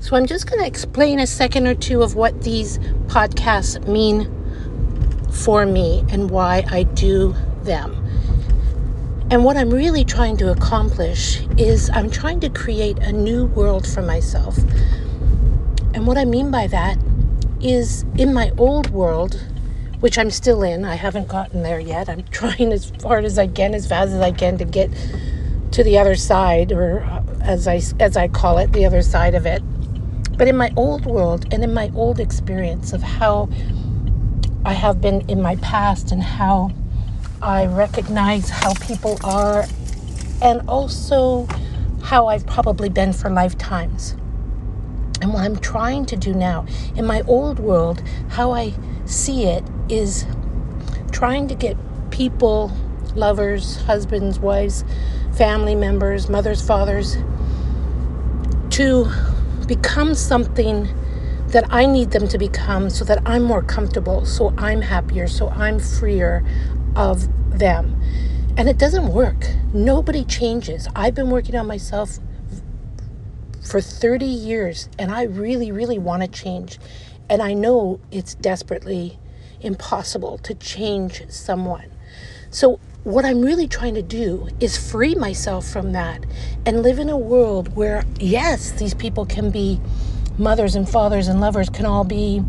So I'm just going to explain a second or two of what these podcasts mean for me and why I do them. And what I'm really trying to accomplish is I'm trying to create a new world for myself. And what I mean by that is in my old world, which I'm still in, I haven't gotten there yet. I'm trying as hard as I can, as fast as I can to get to the other side, or uh, as I, as I call it, the other side of it. But in my old world and in my old experience of how I have been in my past and how I recognize how people are, and also how I've probably been for lifetimes. And what I'm trying to do now in my old world, how I see it is trying to get people, lovers, husbands, wives, family members, mothers, fathers, to become something that I need them to become so that I'm more comfortable, so I'm happier, so I'm freer of them. And it doesn't work. Nobody changes. I've been working on myself for 30 years and I really, really want to change. And I know it's desperately impossible to change someone. So, what I'm really trying to do is free myself from that and live in a world where, yes, these people can be mothers and fathers and lovers, can all be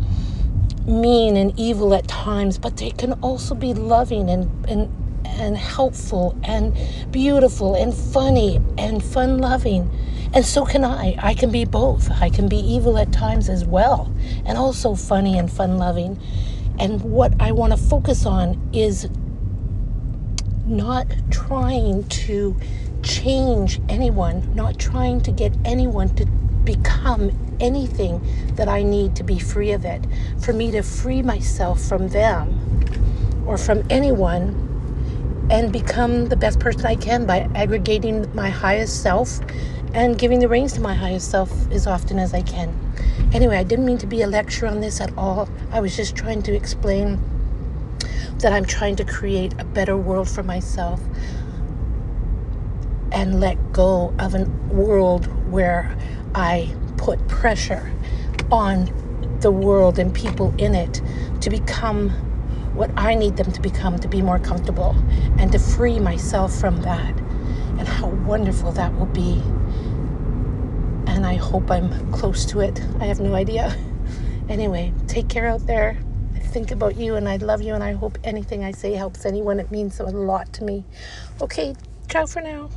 mean and evil at times, but they can also be loving and, and, and helpful and beautiful and funny and fun loving. And so can I. I can be both. I can be evil at times as well, and also funny and fun loving. And what I want to focus on is not trying to change anyone, not trying to get anyone to become anything that I need to be free of it. For me to free myself from them or from anyone and become the best person I can by aggregating my highest self and giving the reins to my highest self as often as I can. Anyway, I didn't mean to be a lecture on this at all. I was just trying to explain that I'm trying to create a better world for myself and let go of a world where I put pressure on the world and people in it to become what I need them to become to be more comfortable and to free myself from that. And how wonderful that will be. And I hope I'm close to it. I have no idea. Anyway, take care out there. Think about you and I love you and I hope anything I say helps anyone. It means a lot to me. Okay, ciao for now.